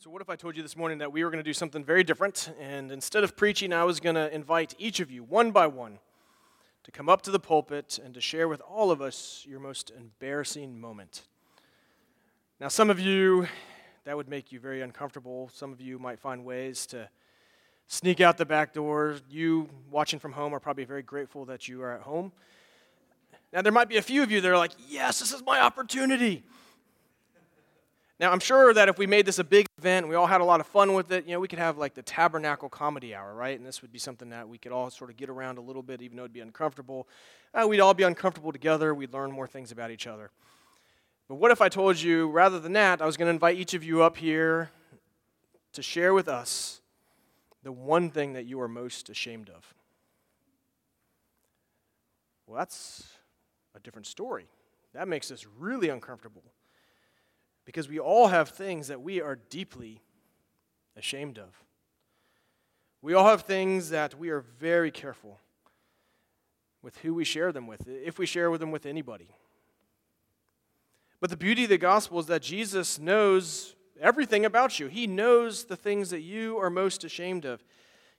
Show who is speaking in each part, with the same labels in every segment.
Speaker 1: So, what if I told you this morning that we were going to do something very different? And instead of preaching, I was going to invite each of you, one by one, to come up to the pulpit and to share with all of us your most embarrassing moment. Now, some of you, that would make you very uncomfortable. Some of you might find ways to sneak out the back door. You watching from home are probably very grateful that you are at home. Now, there might be a few of you that are like, yes, this is my opportunity. Now, I'm sure that if we made this a big event, we all had a lot of fun with it, you know, we could have like the tabernacle comedy hour, right? And this would be something that we could all sort of get around a little bit, even though it'd be uncomfortable. Uh, we'd all be uncomfortable together. We'd learn more things about each other. But what if I told you, rather than that, I was going to invite each of you up here to share with us the one thing that you are most ashamed of? Well, that's a different story. That makes us really uncomfortable because we all have things that we are deeply ashamed of. We all have things that we are very careful with who we share them with, if we share with them with anybody. But the beauty of the gospel is that Jesus knows everything about you. He knows the things that you are most ashamed of.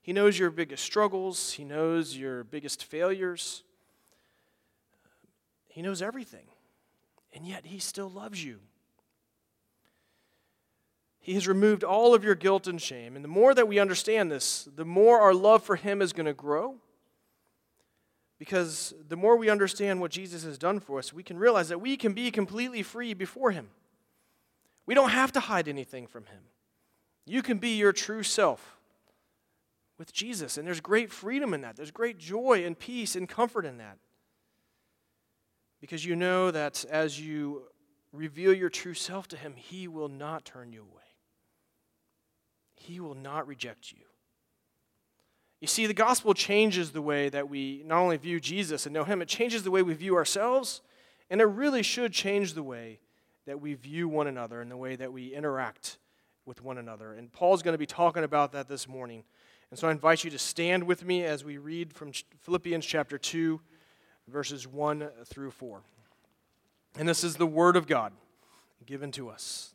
Speaker 1: He knows your biggest struggles, He knows your biggest failures. He knows everything. And yet, He still loves you. He has removed all of your guilt and shame. And the more that we understand this, the more our love for Him is going to grow. Because the more we understand what Jesus has done for us, we can realize that we can be completely free before Him. We don't have to hide anything from Him. You can be your true self with Jesus. And there's great freedom in that, there's great joy and peace and comfort in that. Because you know that as you reveal your true self to Him, He will not turn you away. He will not reject you. You see, the gospel changes the way that we not only view Jesus and know Him, it changes the way we view ourselves, and it really should change the way that we view one another and the way that we interact with one another. And Paul's going to be talking about that this morning. And so I invite you to stand with me as we read from Philippians chapter 2, verses 1 through 4. And this is the Word of God given to us.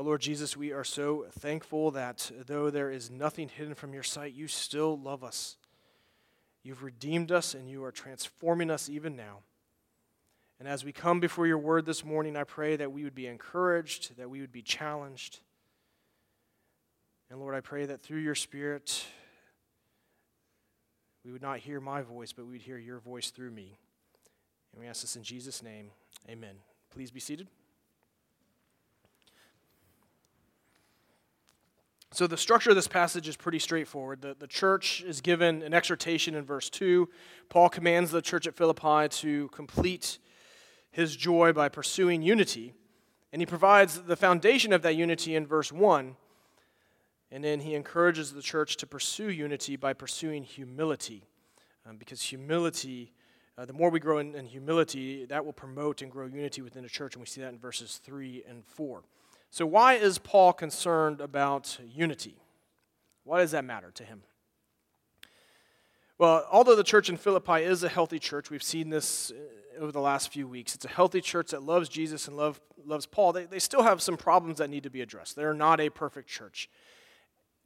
Speaker 1: Oh Lord Jesus, we are so thankful that though there is nothing hidden from your sight, you still love us. You've redeemed us and you are transforming us even now. And as we come before your word this morning, I pray that we would be encouraged, that we would be challenged. And Lord, I pray that through your Spirit, we would not hear my voice, but we would hear your voice through me. And we ask this in Jesus' name. Amen. Please be seated. So, the structure of this passage is pretty straightforward. The, the church is given an exhortation in verse 2. Paul commands the church at Philippi to complete his joy by pursuing unity. And he provides the foundation of that unity in verse 1. And then he encourages the church to pursue unity by pursuing humility. Um, because humility, uh, the more we grow in, in humility, that will promote and grow unity within the church. And we see that in verses 3 and 4. So, why is Paul concerned about unity? Why does that matter to him? Well, although the church in Philippi is a healthy church, we've seen this uh, over the last few weeks. It's a healthy church that loves Jesus and love, loves Paul. They, they still have some problems that need to be addressed. They're not a perfect church.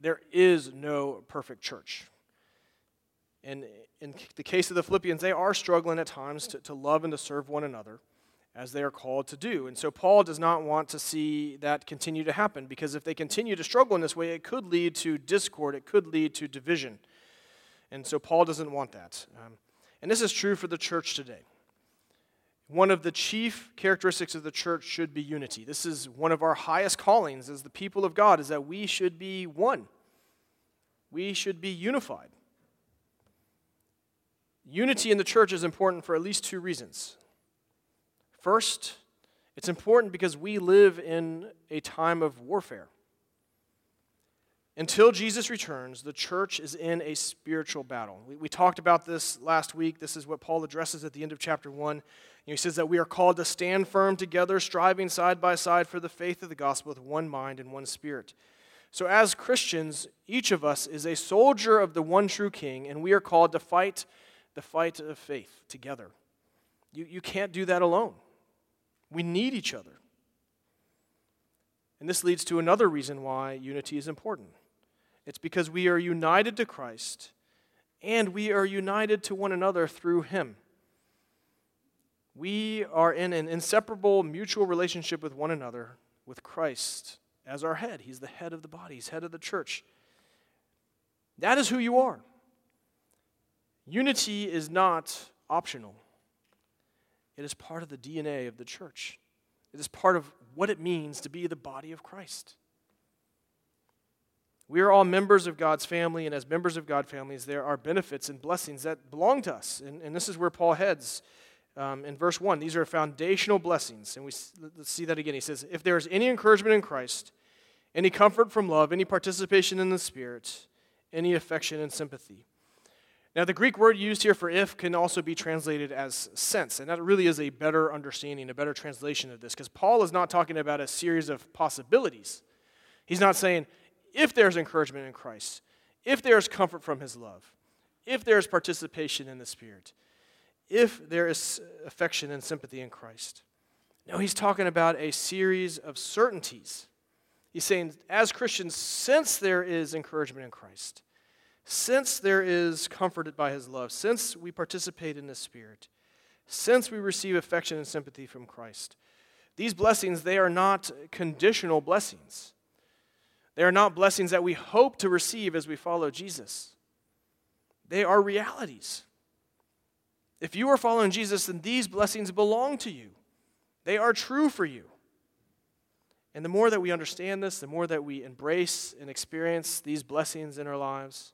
Speaker 1: There is no perfect church. And in the case of the Philippians, they are struggling at times to, to love and to serve one another as they are called to do. And so Paul does not want to see that continue to happen because if they continue to struggle in this way, it could lead to discord, it could lead to division. And so Paul doesn't want that. Um, and this is true for the church today. One of the chief characteristics of the church should be unity. This is one of our highest callings as the people of God is that we should be one. We should be unified. Unity in the church is important for at least two reasons. First, It's important because we live in a time of warfare. Until Jesus returns, the church is in a spiritual battle. We, we, talked about this last week. This is what Paul addresses at the end of chapter 1. He says that we are called to stand firm together, striving side by side for the faith of the gospel with one mind and one spirit. So, as Christians, each of us is a soldier of the one true king, and we are called to fight the fight of faith together. You, you can't do that alone. We need each other. And this leads to another reason why unity is important. It's because we are united to Christ and we are united to one another through Him. We are in an inseparable mutual relationship with one another, with Christ as our head. He's the head of the body, He's head of the church. That is who you are. Unity is not optional, it is part of the DNA of the church. It is part of what it means to be the body of Christ. We are all members of God's family, and as members of God's families, there are benefits and blessings that belong to us. And, and this is where Paul heads um, in verse 1. These are foundational blessings. And we, let's see that again. He says, If there is any encouragement in Christ, any comfort from love, any participation in the Spirit, any affection and sympathy. Now, the Greek word used here for if can also be translated as sense, and that really is a better understanding, a better translation of this, because Paul is not talking about a series of possibilities. He's not saying, if there's encouragement in Christ, if there's comfort from his love, if there's participation in the Spirit, if there is affection and sympathy in Christ. No, he's talking about a series of certainties. He's saying, as Christians, since there is encouragement in Christ, since there is comforted by his love, since we participate in the Spirit, since we receive affection and sympathy from Christ, these blessings, they are not conditional blessings. They are not blessings that we hope to receive as we follow Jesus. They are realities. If you are following Jesus, then these blessings belong to you. They are true for you. And the more that we understand this, the more that we embrace and experience these blessings in our lives,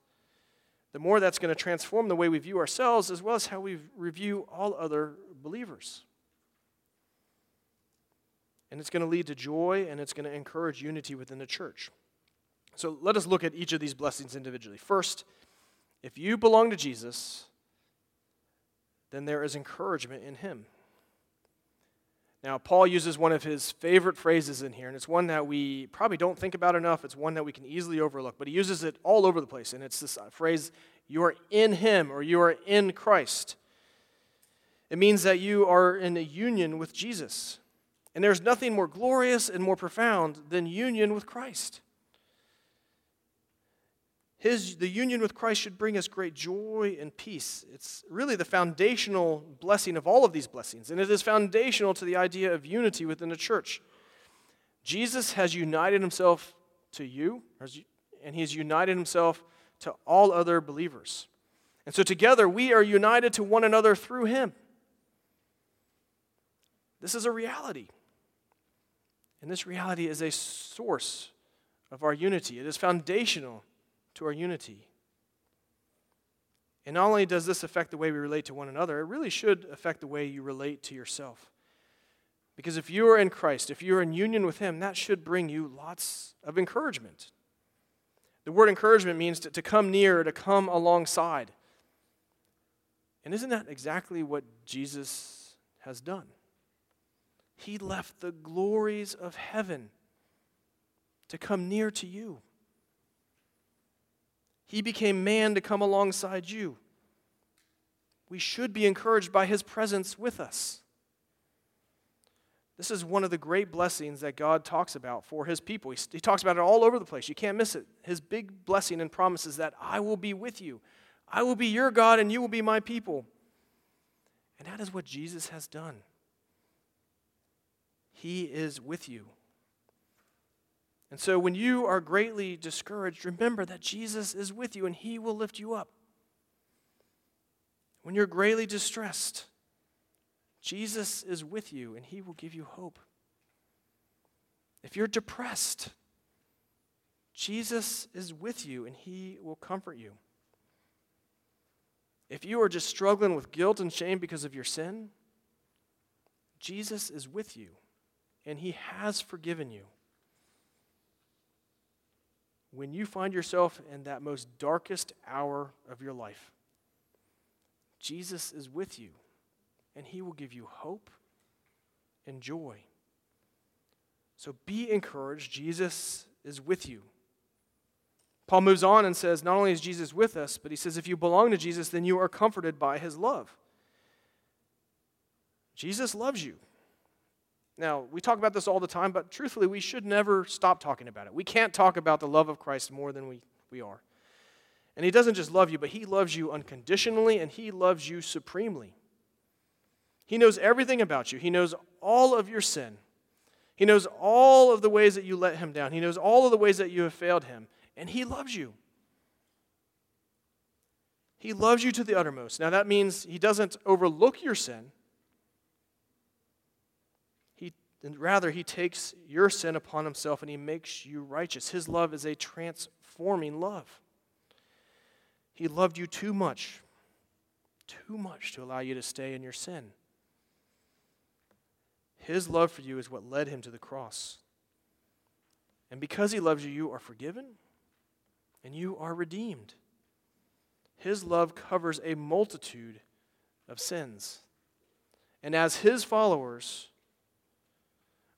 Speaker 1: the more that's going to transform the way we view ourselves as well as how we review all other believers. And it's going to lead to joy and it's going to encourage unity within the church. So let us look at each of these blessings individually. First, if you belong to Jesus, then there is encouragement in him. Now, Paul uses one of his favorite phrases in here, and it's one that we probably don't think about enough. It's one that we can easily overlook, but he uses it all over the place. And it's this uh, phrase, you are in him, or you are in Christ. It means that you are in a union with Jesus. And there's nothing more glorious and more profound than union with Christ. His, the union with Christ should bring us great joy and peace. It's really the foundational blessing of all of these blessings, and it is foundational to the idea of unity within the church. Jesus has united himself to you, and he has united himself to all other believers. And so together we are united to one another through him. This is a reality. And this reality is a source of our unity, it is foundational to our unity. And not only does this affect the way we relate to one another, it really should affect the way you relate to yourself. Because if you are in Christ, if you're in union with Him, that should bring you lots of encouragement. The word encouragement means to, to come near, to come alongside. And isn't that exactly what Jesus has done? He left the glories of heaven to come near to you. He became man to come alongside you. We should be encouraged by his presence with us. This is one of the great blessings that God talks about for his people. He, he, talks about it all over the place. You can't miss it. His big blessing and promise is that I will be with you. I will be your God and you will be my people. And that is what Jesus has done. He is with you. And so when you are greatly discouraged, remember that Jesus is with you and he will lift you up. When you're greatly distressed, Jesus is with you and he will give you hope. If you're depressed, Jesus is with you and he will comfort you. If you are just struggling with guilt and shame because of your sin, Jesus is with you and He has forgiven you. When you find yourself in that most darkest hour of your life, Jesus is with you, and He will give you hope and joy. So be encouraged. Jesus is with you. Paul moves on and says, Not only is Jesus with us, but he says, If you belong to Jesus, then you are comforted by his love. Jesus loves you. Now, we talk about this all the time, but truthfully, we should never stop talking about it. We can't talk about the love of Christ more than we, we are. And He doesn't just love you, but He loves you unconditionally and He loves you supremely. He knows everything about you, He knows all of your sin. He knows all of the ways that you let Him down, He knows all of the ways that you have failed Him, and He loves you. He loves you to the uttermost. Now, that means He doesn't overlook your sin. Then rather he takes your sin upon himself and he makes you righteous. His love is a transforming love. He loved you too much, too much to allow you to stay in your sin. His love for you is what led him to the cross. And because he loves you, you are forgiven and you are redeemed. His love covers a multitude of sins. And as his followers,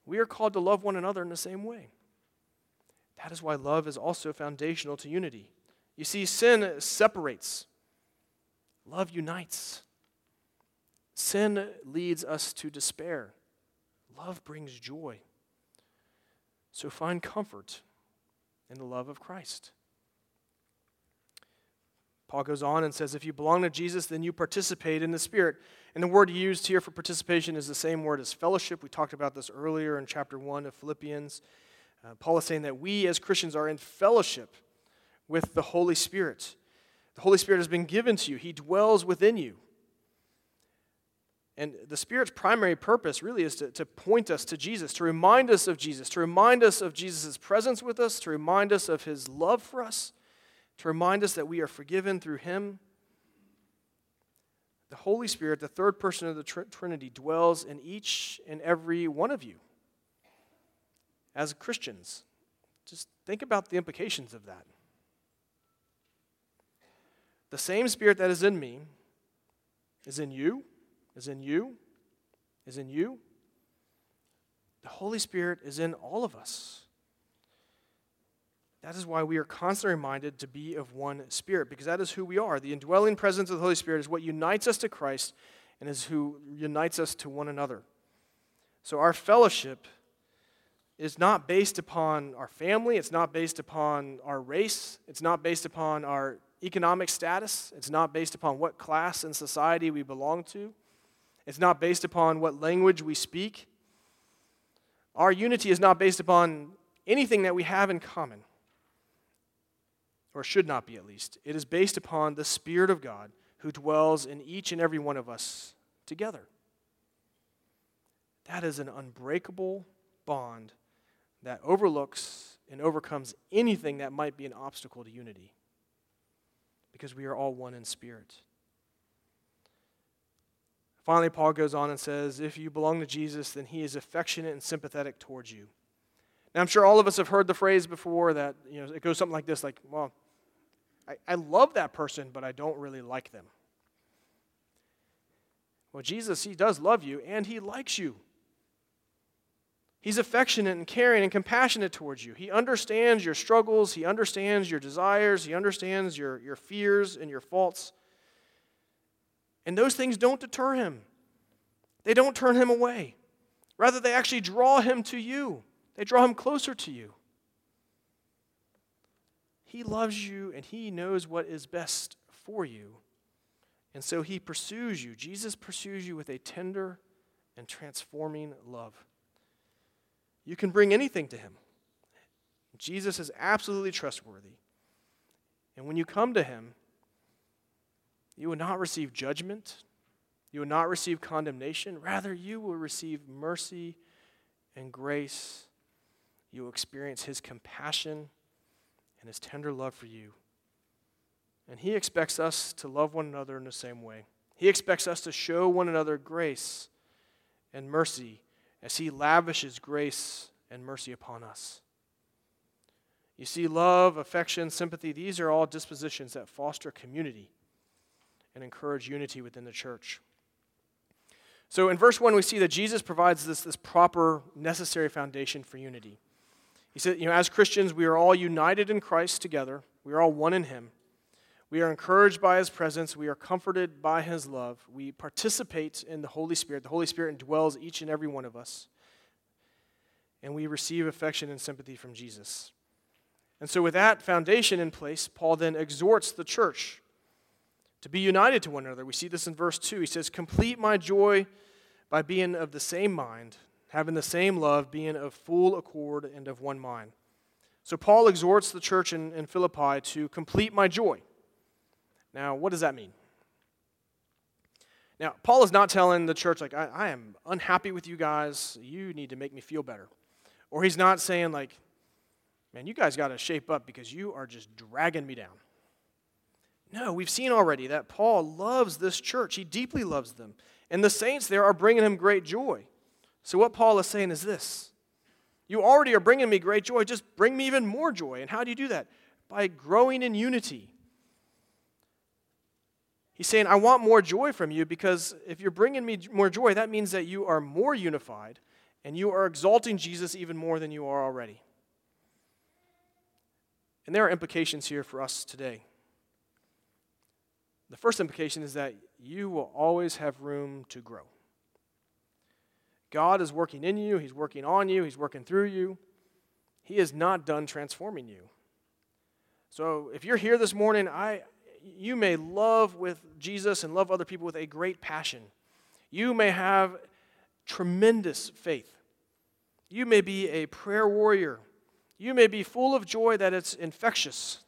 Speaker 1: we are called to love one another in the same way. That is why love is also foundational to unity. You see, sin separates, love unites. Sin leads us to despair, love brings joy. So find comfort in the love of Christ. Paul goes on and says, If you belong to Jesus, then you participate in the Spirit. And the word used here for participation is the same word as fellowship. We talked about this earlier in chapter 1 of Philippians. Uh, Paul is saying that we as Christians are in fellowship with the Holy Spirit. The Holy Spirit has been given to you, He dwells within you. And the Spirit's primary purpose really is to, to point us to Jesus, to remind us of Jesus, to remind us of Jesus' presence with us, to remind us of His love for us to remind us that we are forgiven through Him. The Holy Spirit, the third person of the tr- Trinity, dwells in each and every one of you as Christians. Just think about the implications of that. The same Spirit that is in me is in you, is in you, is in you. The Holy Spirit is in all of us. That is why we are constantly reminded to be of one spirit, because that is who we are. The indwelling presence of the Holy Spirit is what unites us to Christ and is who unites us to one another. So our fellowship is not based upon our family, it's not based upon our race, it's not based upon our economic status, it's not based upon what class in society we belong to, it's not based upon what language we speak. Our unity is not based upon anything that we have in common or should not be at least. It is based upon the Spirit of God who dwells in each and every one of us together. That is an unbreakable bond that overlooks and overcomes anything that might be an obstacle to unity because we are all one in spirit. Finally, Paul goes on and says, If you belong to Jesus, then he is affectionate and sympathetic towards you. Now, I'm sure all of us have heard the phrase before that, you know, it goes something like this like, well, I, I love that person, but I don't really like them. Well, Jesus, He does love you and He likes you. He's affectionate and caring and compassionate towards you. He understands your struggles, He understands your desires, He understands your, your fears and your faults. And those things don't deter Him, they don't turn Him away. Rather, they actually draw Him to you, they draw Him closer to you. He loves you and He knows what is best for you. And so He pursues you. Jesus pursues you with a tender and transforming love. You can bring anything to Him. Jesus is absolutely trustworthy. And when you come to Him, you will not receive judgment. You will not receive condemnation. Rather, you will receive mercy and grace. You will experience His compassion and his tender love for you. And he expects us to love one another in the same way. He expects us to show one another grace and mercy as He lavishes grace and mercy upon us. You see, love, affection, sympathy, these are all dispositions that foster community and encourage unity within the church. So in verse 1, we see that Jesus provides this, this proper, necessary foundation for unity. He said, you know, as Christians, we are all united in Christ together. We are all one in Him. We are encouraged by His presence. We are comforted by His love. We participate in the Holy Spirit. The Holy Spirit indwells each and every one of us. And we receive affection and sympathy from Jesus. And so, with that foundation in place, Paul then exhorts the church to be united to one another. We see this in verse 2. He says, Complete my joy by being of the same mind, having the same love, being of full accord and of one mind. So, Paul exhorts the church in, in Philippi to complete my joy. Now, what does that mean? Now, Paul is not telling the church, like, I, I am unhappy with you guys. You need to make me feel better. Or he's not saying, like, man, you guys got to shape up because you are just dragging me down. No, we've seen already that Paul loves this church. He deeply loves them. And the saints there are bringing him great joy. So, what Paul is saying is this You already are bringing me great joy, just bring me even more joy. And how do you do that? By growing in unity. He's saying, I want more joy from you because if you're bringing me more joy, that means that you are more unified and you are exalting Jesus even more than you are already. And there are implications here for us today. The first implication is that you will always have room to grow. God is working in you, He's working on you, He's working through you. He is not done transforming you. So if you're here this morning, I, you may love with Jesus and love other people with a great passion. You may have tremendous faith. You may be a prayer warrior. You may be full of joy that it's infectious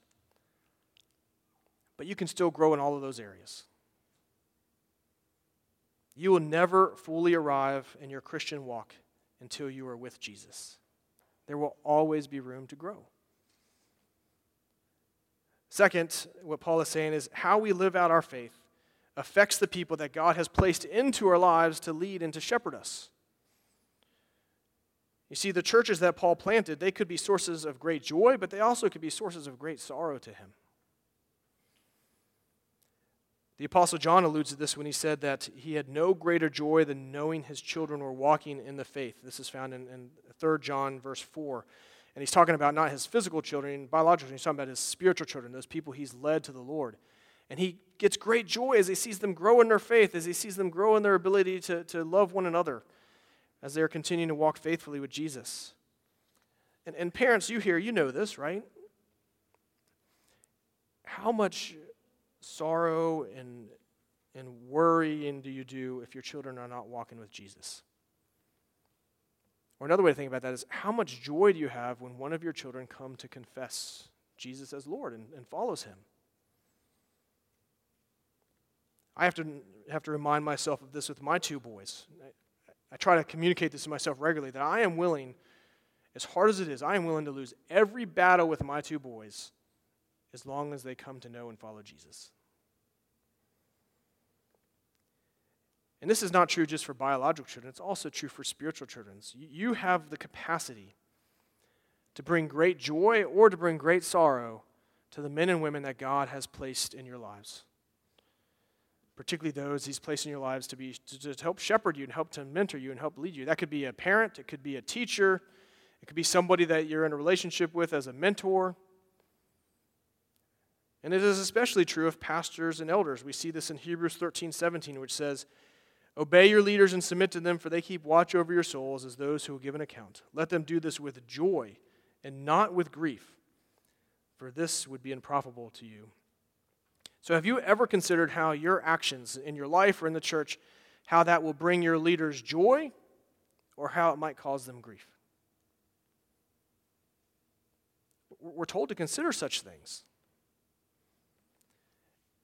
Speaker 1: but you can still grow in all of those areas. You will never fully arrive in your Christian walk until you are with Jesus. There will always be room to grow. Second, what Paul is saying is how we live out our faith affects the people that God has placed into our lives to lead and to shepherd us. You see, the churches that Paul planted, they could be sources of great joy, but they also could be sources of great sorrow to him. The Apostle John alludes to this when he said that he had no greater joy than knowing his children were walking in the faith. This is found in, in 3 John, verse 4. And he's talking about not his physical children, biological he's talking about his spiritual children, those people he's led to the Lord. And he gets great joy as he sees them grow in their faith, as he sees them grow in their ability to, to love one another, as they're continuing to walk faithfully with Jesus. And, and parents, you here, you know this, right? How much sorrow and, and worrying do you do if your children are not walking with Jesus? Or another way to think about that is how much joy do you have when one of your children come to confess Jesus as Lord and, and follows him? I have to, have to remind myself of this with my two boys. I, I try to communicate this to myself regularly that I am willing, as hard as it is, I am willing to lose every battle with my two boys as long as they come to know and follow Jesus. And this is not true just for biological children, it's also true for spiritual children. You have the capacity to bring great joy or to bring great sorrow to the men and women that God has placed in your lives. Particularly those He's placed in your lives to, be, to, to help shepherd you and help to mentor you and help lead you. That could be a parent, it could be a teacher, it could be somebody that you're in a relationship with as a mentor. And it is especially true of pastors and elders. We see this in Hebrews 13 17, which says, Obey your leaders and submit to them, for they keep watch over your souls as those who will give an account. Let them do this with joy and not with grief, for this would be unprofitable to you. So, have you ever considered how your actions in your life or in the church, how that will bring your leaders joy or how it might cause them grief? We're told to consider such things.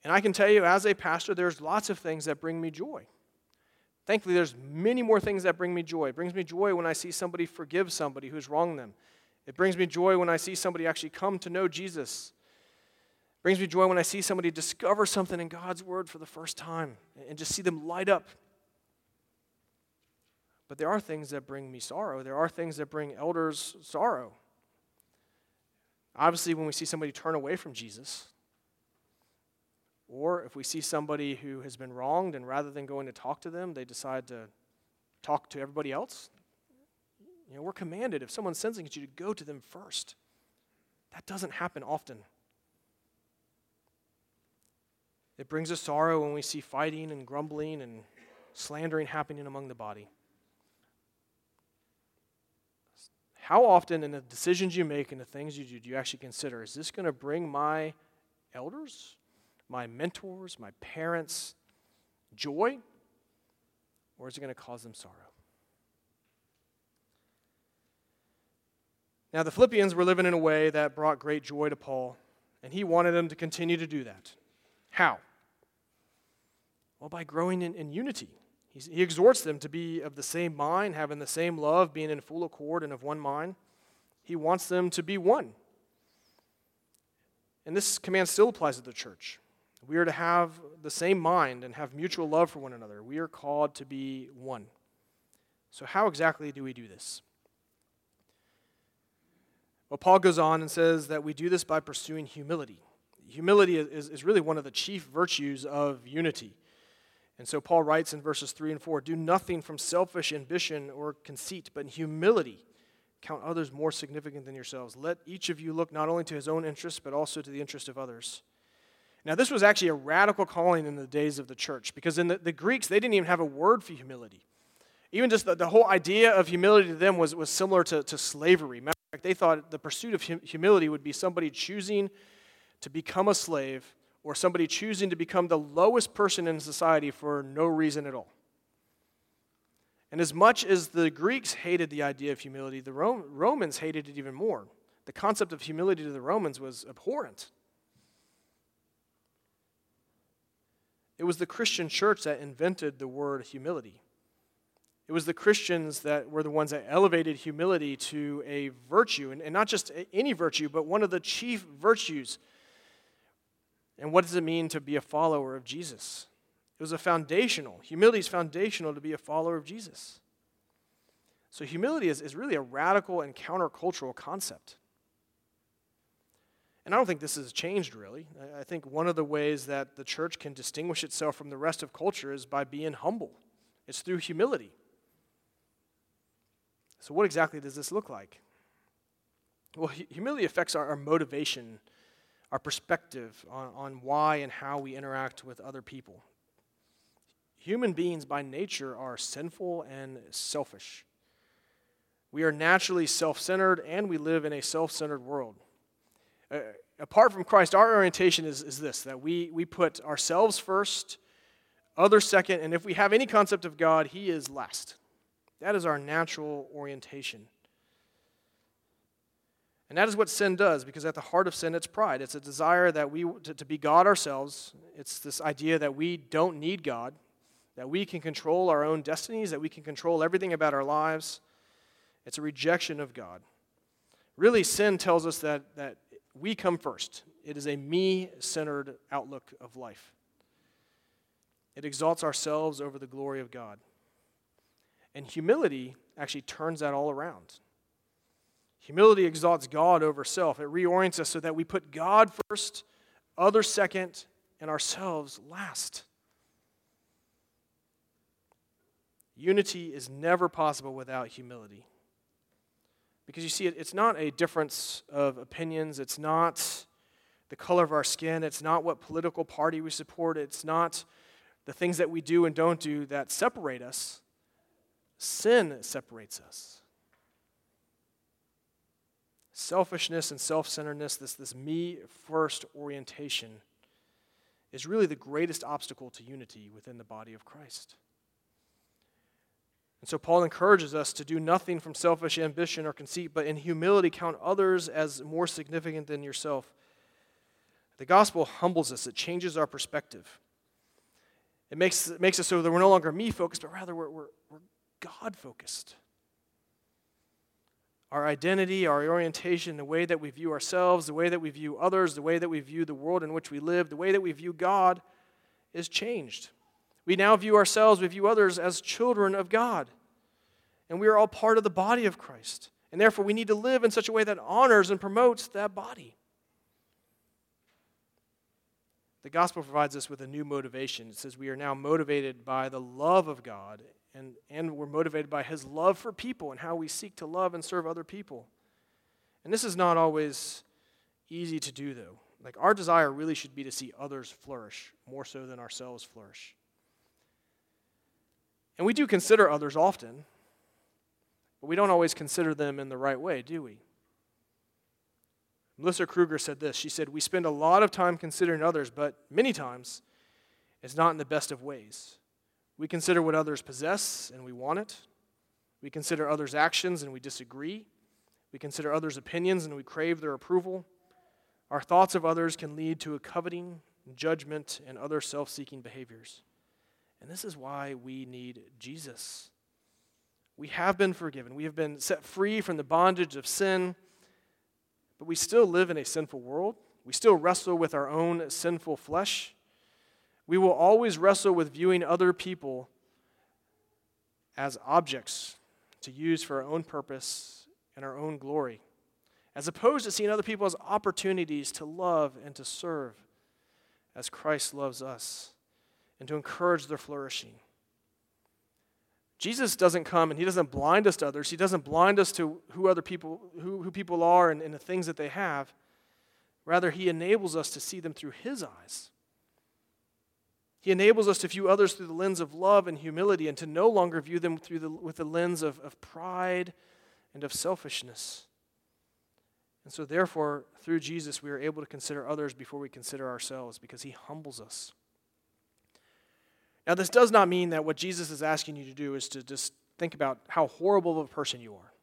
Speaker 1: And I can tell you, as a pastor, there's lots of things that bring me joy. Thankfully, there's many more things that bring me joy. It brings me joy when I see somebody forgive somebody who's wronged them. It brings me joy when I see somebody actually come to know Jesus. It brings me joy when I see somebody discover something in God's word for the first time and just see them light up. But there are things that bring me sorrow. There are things that bring elders sorrow. Obviously, when we see somebody turn away from Jesus, or if we see somebody who has been wronged and rather than going to talk to them, they decide to talk to everybody else, you know, we're commanded if someone sins against you to go to them first. That doesn't happen often. It brings us sorrow when we see fighting and grumbling and slandering happening among the body. How often in the decisions you make and the things you do do you actually consider is this going to bring my elders, my mentors, my parents joy, or is it going to cause them sorrow? Now, the Philippians were living in a way that brought great joy to Paul, and he wanted them to continue to do that. How? Well, by growing in, in unity. He's, he exhorts them to be of the same mind, having the same love, being in full accord and of one mind. He wants them to be one. And this command still applies to the church. We are to have the same mind and have mutual love for one another. We are called to be one. So, how exactly do we do this? Well, Paul goes on and says that we do this by pursuing humility. Humility is, is really one of the chief virtues of unity. And so Paul writes in verses 3 and 4 Do nothing from selfish ambition or conceit, but in humility count others more significant than yourselves. Let each of you look not only to his own interests, but also to the interest of others. Now, this was actually a radical calling in the days of the church because in the, the Greeks, they didn't even have a word for humility. Even just the, the whole idea of humility to them was, was similar to, to slavery. Matter of fact, they thought the pursuit of hum- humility would be somebody choosing to become a slave or somebody choosing to become the lowest person in society for no reason at all. And as much as the Greeks hated the idea of humility, the Romans hated it even more. The concept of humility to the Romans was abhorrent. It was the Christian church that invented the word humility. It was the Christians that were the ones that elevated humility to a virtue, and, and not just any virtue, but one of the chief virtues. And what does it mean to be a follower of Jesus? It was a foundational, humility is foundational to be a follower of Jesus. So, humility is, is really a radical and countercultural concept. And I don't think this has changed really. I think one of the ways that the church can distinguish itself from the rest of culture is by being humble, it's through humility. So, what exactly does this look like? Well, humility affects our, our motivation, our perspective on, on why and how we interact with other people. Human beings by nature are sinful and selfish. We are naturally self centered and we live in a self centered world uh, apart from Christ, our orientation is, is this that we, we put ourselves first, others second, and if we have any concept of God, He is last. That is our natural orientation. And that is what sin does, because at the heart of sin, it's pride. It's a desire that we to, to be God ourselves. It's this idea that we don't need God, that we can control our own destinies, that we can control everything about our lives. It's a rejection of God. Really, sin tells us that, that we come first. It is a me centered outlook of life. It exalts ourselves over the glory of God. And humility actually turns that all around. Humility exalts God over self. It reorients us so that we put God first, others second, and ourselves last. Unity is never possible without humility. Because you see, it's not a difference of opinions, it's not the color of our skin, it's not what political party we support, it's not the things that we do and don't do that separate us. Sin separates us. Selfishness and self centeredness, this, this me first orientation, is really the greatest obstacle to unity within the body of Christ. And so Paul encourages us to do nothing from selfish ambition or conceit, but in humility count others as more significant than yourself. The gospel humbles us, it changes our perspective. It makes, it makes us so that we're no longer me focused, but rather we're, we're, we're God focused. Our identity, our orientation, the way that we view ourselves, the way that we view others, the way that we view the world in which we live, the way that we view God is changed. We now view ourselves, we view others as children of God. And we are all part of the body of Christ. And therefore, we need to live in such a way that honors and promotes that body. The gospel provides us with a new motivation. It says we are now motivated by the love of God, and, and we're motivated by his love for people and how we seek to love and serve other people. And this is not always easy to do, though. Like, our desire really should be to see others flourish more so than ourselves flourish. And we do consider others often, but we don't always consider them in the right way, do we? Melissa Kruger said this. She said, We spend a lot of time considering others, but many times it's not in the best of ways. We consider what others possess and we want it. We consider others' actions and we disagree. We consider others' opinions and we crave their approval. Our thoughts of others can lead to a coveting, judgment, and other self seeking behaviors. And this is why we need Jesus. We have been forgiven, we have been set free from the bondage of sin, but we still live in a sinful world. We still wrestle with our own sinful flesh. We will always wrestle with viewing other people as objects to use for our own purpose and our own glory, as opposed to seeing other people as opportunities to love and to serve as Christ loves us and to encourage their flourishing. Jesus doesn't come and he doesn't blind us to others. He doesn't blind us to who other people who, who people are and, and the things that they have. Rather, he enables us to see them through his eyes. He enables us to view others through the lens of love and humility and to no longer view them through the, with the lens of, of pride and of selfishness. And so, therefore, through Jesus, we are able to consider others before we consider ourselves because he humbles us. Now, this does not mean that what Jesus is asking you to do is to just think about how horrible of a person you are.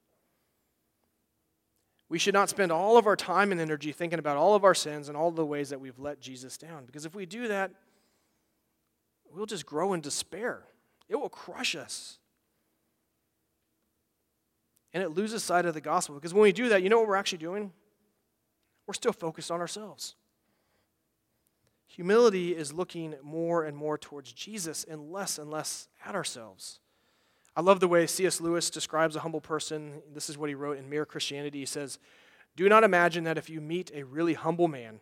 Speaker 1: We should not spend all of our time and energy thinking about all of our sins and all the ways that we've let Jesus down. Because if we do that, we'll just grow in despair. It will crush us. And it loses sight of the gospel. Because when we do that, you know what we're actually doing? We're still focused on ourselves. Humility is looking more and more towards Jesus and less and less at ourselves. I love the way C.S. Lewis describes a humble person. This is what he wrote in Mere Christianity. He says, Do not imagine that if you meet a really humble man,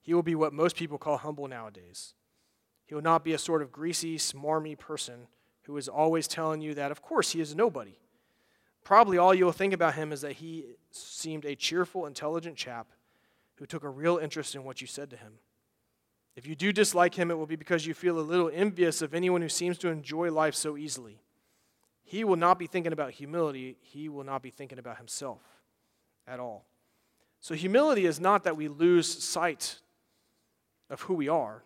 Speaker 1: he will be what most people call humble nowadays. He will not be a sort of greasy, smarmy person who is always telling you that, of course, he is nobody. Probably all you'll think about him is that he seemed a cheerful, intelligent chap who took a real interest in what you said to him. If you do dislike him, it will be because you feel a little envious of anyone who seems to enjoy life so easily. He will not be thinking about humility, he will not be thinking about himself at all. So, humility is not that we lose sight of who we are.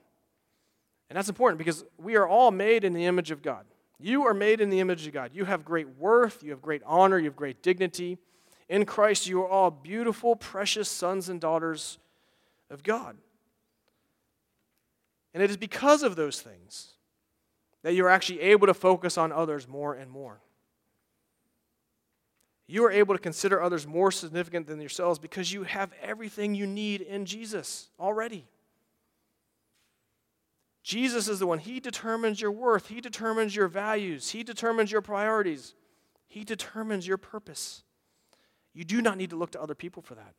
Speaker 1: And that's important because we are all made in the image of God. You are made in the image of God. You have great worth, you have great honor, you have great dignity. In Christ, you are all beautiful, precious sons and daughters of God. And it is because of those things that you're actually able to focus on others more and more. You are able to consider others more significant than yourselves because you have everything you need in Jesus already. Jesus is the one. He determines your worth, He determines your values, He determines your priorities, He determines your purpose. You do not need to look to other people for that.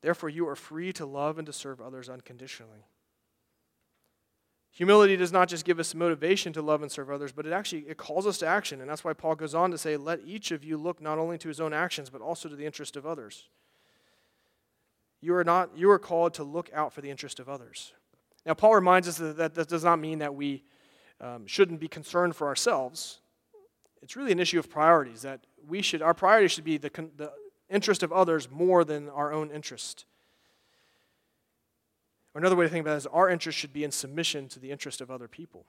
Speaker 1: Therefore, you are free to love and to serve others unconditionally. Humility does not just give us motivation to love and serve others, but it actually it calls us to action. And that's why Paul goes on to say, let each of you look not only to his own actions, but also to the interest of others. You are not you are called to look out for the interest of others. Now, Paul reminds us that that, does not mean that we um, shouldn't be concerned for ourselves. It's really an issue of priorities. That we should our priority should be the, the interest of others more than our own interest. Or another way to think about it is our interest should be in submission to the interest of other people.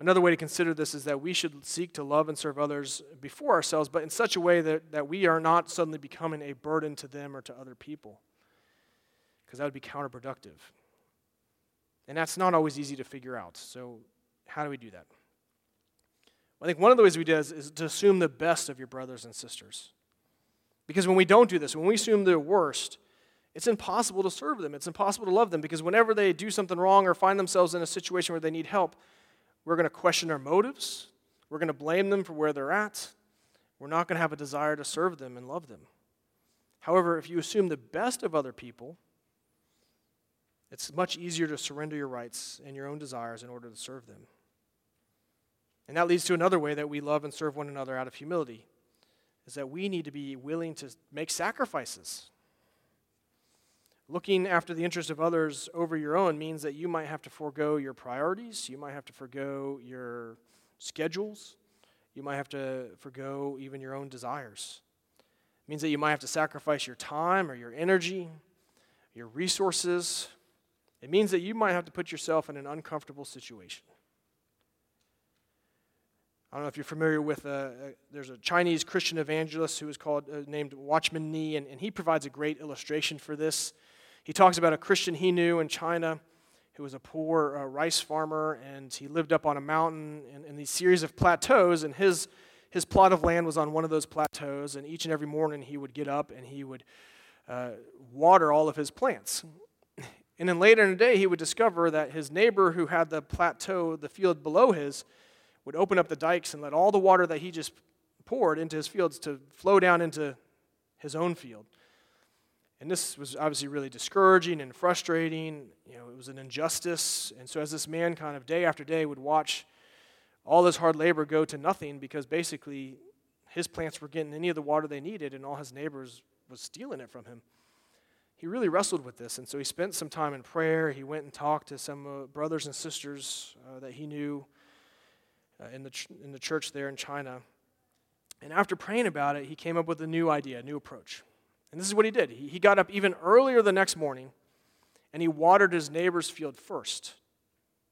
Speaker 1: Another way to consider this is that we should seek to love and serve others before ourselves, but in such a way that, that we are not suddenly becoming a burden to them or to other people, because that would be counterproductive. And that's not always easy to figure out. So, how do we do that? Well, I think one of the ways we do is, is to assume the best of your brothers and sisters. Because when we don't do this, when we assume the worst, it's impossible to serve them. It's impossible to love them because whenever they do something wrong or find themselves in a situation where they need help, we're going to question their motives. We're going to blame them for where they're at. We're not going to have a desire to serve them and love them. However, if you assume the best of other people, it's much easier to surrender your rights and your own desires in order to serve them. And that leads to another way that we love and serve one another out of humility is that we need to be willing to make sacrifices. Looking after the interests of others over your own means that you might have to forego your priorities, you might have to forego your schedules, you might have to forego even your own desires. It means that you might have to sacrifice your time or your energy, your resources. It means that you might have to put yourself in an uncomfortable situation. I don't know if you're familiar with, uh, uh, there's a Chinese Christian evangelist who is called, uh, named Watchman Nee, and, and he provides a great illustration for this. He talks about a Christian he knew in China who was a poor uh, rice farmer, and he lived up on a mountain in, these series of plateaus, and his, his plot of land was on one of those plateaus, and each and every morning he would get up and he would uh, water all of his plants. And then later in the day, he would discover that his neighbor who had the plateau, the field below his, would open up the dikes and let all the water that he just poured into his fields to flow down into his own field. And this was obviously really discouraging and frustrating. You know, it was an injustice. And so, as this man kind of day after day would watch all his hard labor go to nothing because basically his plants were getting any of the water they needed and all his neighbors was stealing it from him. He really wrestled with this. And so, he spent some time in prayer. He went and talked to some uh, brothers and sisters uh, that he knew uh, in, the ch- in the church there in China. And after praying about it, he came up with a new idea, a new approach. And this is what he did. He, got up even earlier the next morning and he watered his neighbor's field first,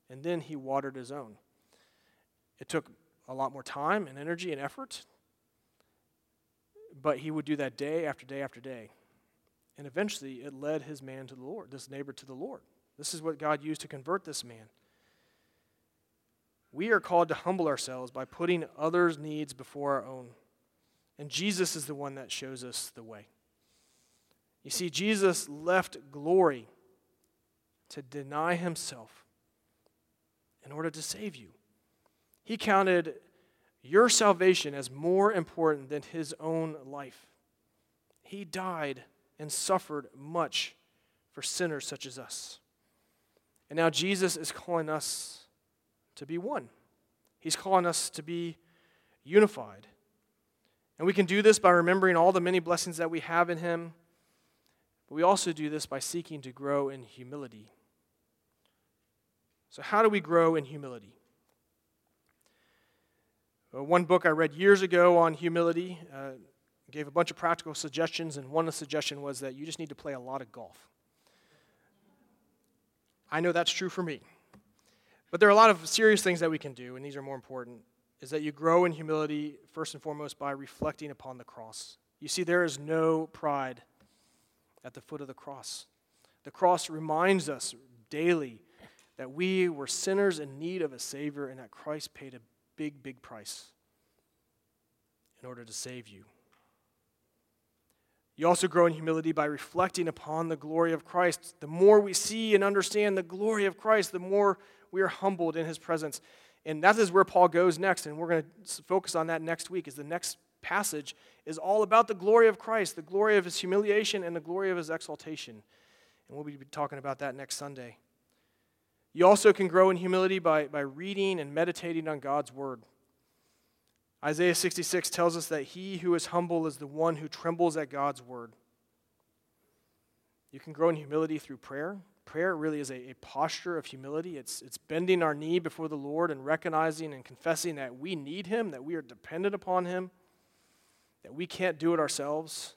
Speaker 1: and then he watered his own. It took a lot more time and energy and effort, but he would do that day after day after day. And eventually it led his man to the Lord, this neighbor to the Lord. This is what God used to convert this man. We are called to humble ourselves by putting others' needs before our own. And Jesus is the one that shows us the way. You see, Jesus left glory to deny himself in order to save you. He counted your salvation as more important than his own life. He died and suffered much for sinners such as us. And now Jesus is calling us to be one. He's calling us to be unified. And we can do this by remembering all the many blessings that we have in Him, but we also do this by seeking to grow in humility. So, how do we grow in humility? Well, one book I read years ago on humility uh, gave a bunch of practical suggestions, and one of the suggestions was that you just need to play a lot of golf. I know that's true for me. But there are a lot of serious things that we can do, and these are more important, is that you grow in humility, first and foremost, by reflecting upon the cross. You see, there is no pride at the foot of the cross. The cross reminds us daily that we were sinners in need of a Savior and that Christ paid a big, big price in order to save you. You also grow in humility by reflecting upon the glory of Christ. The more we see and understand the glory of Christ, the more we are humbled in his presence. And that is where Paul goes next, and we're going to focus on that next week, is the next passage is all about the glory of Christ, the glory of his humiliation and the glory of his exaltation. And we'll be talking about that next Sunday. You also can grow in humility by, by reading and meditating on God's word. Isaiah 66 tells us that he who is humble is the one who trembles at God's word. You can grow in humility through prayer. Prayer really is a, a, posture of humility. It's, it's bending our knee before the Lord and recognizing and confessing that we need Him, that we are dependent upon Him, that we can't do it ourselves.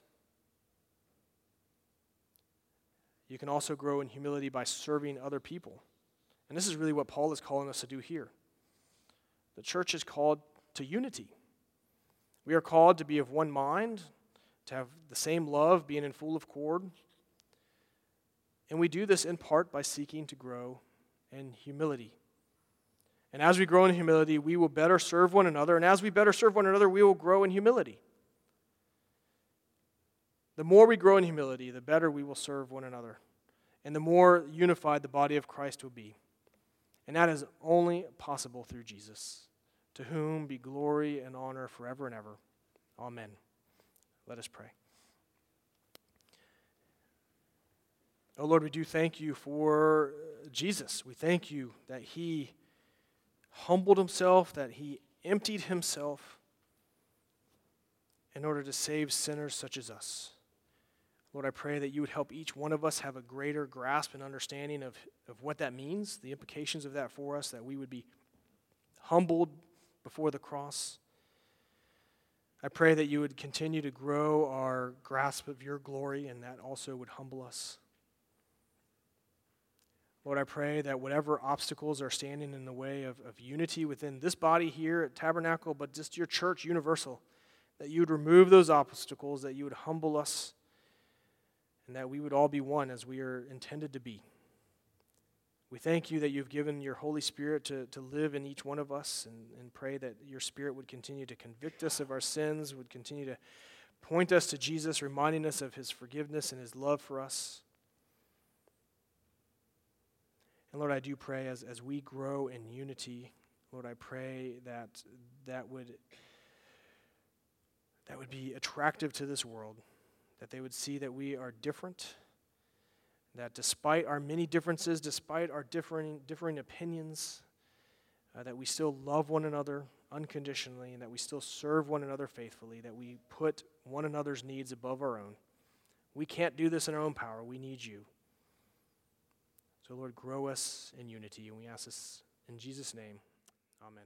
Speaker 1: You can also grow in humility by serving other people. And this is really what Paul is calling us to do here. The church is called to unity. We are called to be of one mind, to have the same love, being in full accord. And we do this in part by seeking to grow in humility. And as we grow in humility, we will better serve one another. And as we better serve one another, we will grow in humility. The more we grow in humility, the better we will serve one another. And the more unified the body of Christ will be. And that is only possible through Jesus. to whom be glory and honor forever and ever. Amen. Let us pray. Oh Lord, we do thank you for uh, Jesus. We thank you that he humbled himself, that he emptied himself in order to save sinners such as us. Lord, I pray that you would help each one of us have a greater grasp and understanding of, of what that means, the implications of that for us, that we would be humbled before the cross. I pray that you would continue to grow our grasp of your glory and that also would humble us. Lord, I pray that whatever obstacles are standing in the way of, of unity within this body here at Tabernacle, but just your church universal, that you would remove those obstacles, that you would humble us, and that we would all be one as we are intended to be. We thank you that you've given your Holy Spirit to, to live in each one of us and, and pray that your Spirit would continue to convict us of our sins, would continue to point us to Jesus, reminding us of his forgiveness and his love for us. And Lord, I do pray as, as we grow in unity, Lord, I pray that that would, that would be attractive to this world, that they would see that we are different, that despite our many differences, despite our differing, differing opinions, uh, that we still love one another unconditionally, and that we still serve one another faithfully, that we put one another's needs above our own. We can't do this in our own power. We need you. So, Lord, grow us in unity, and we ask this in Jesus' name. Amen.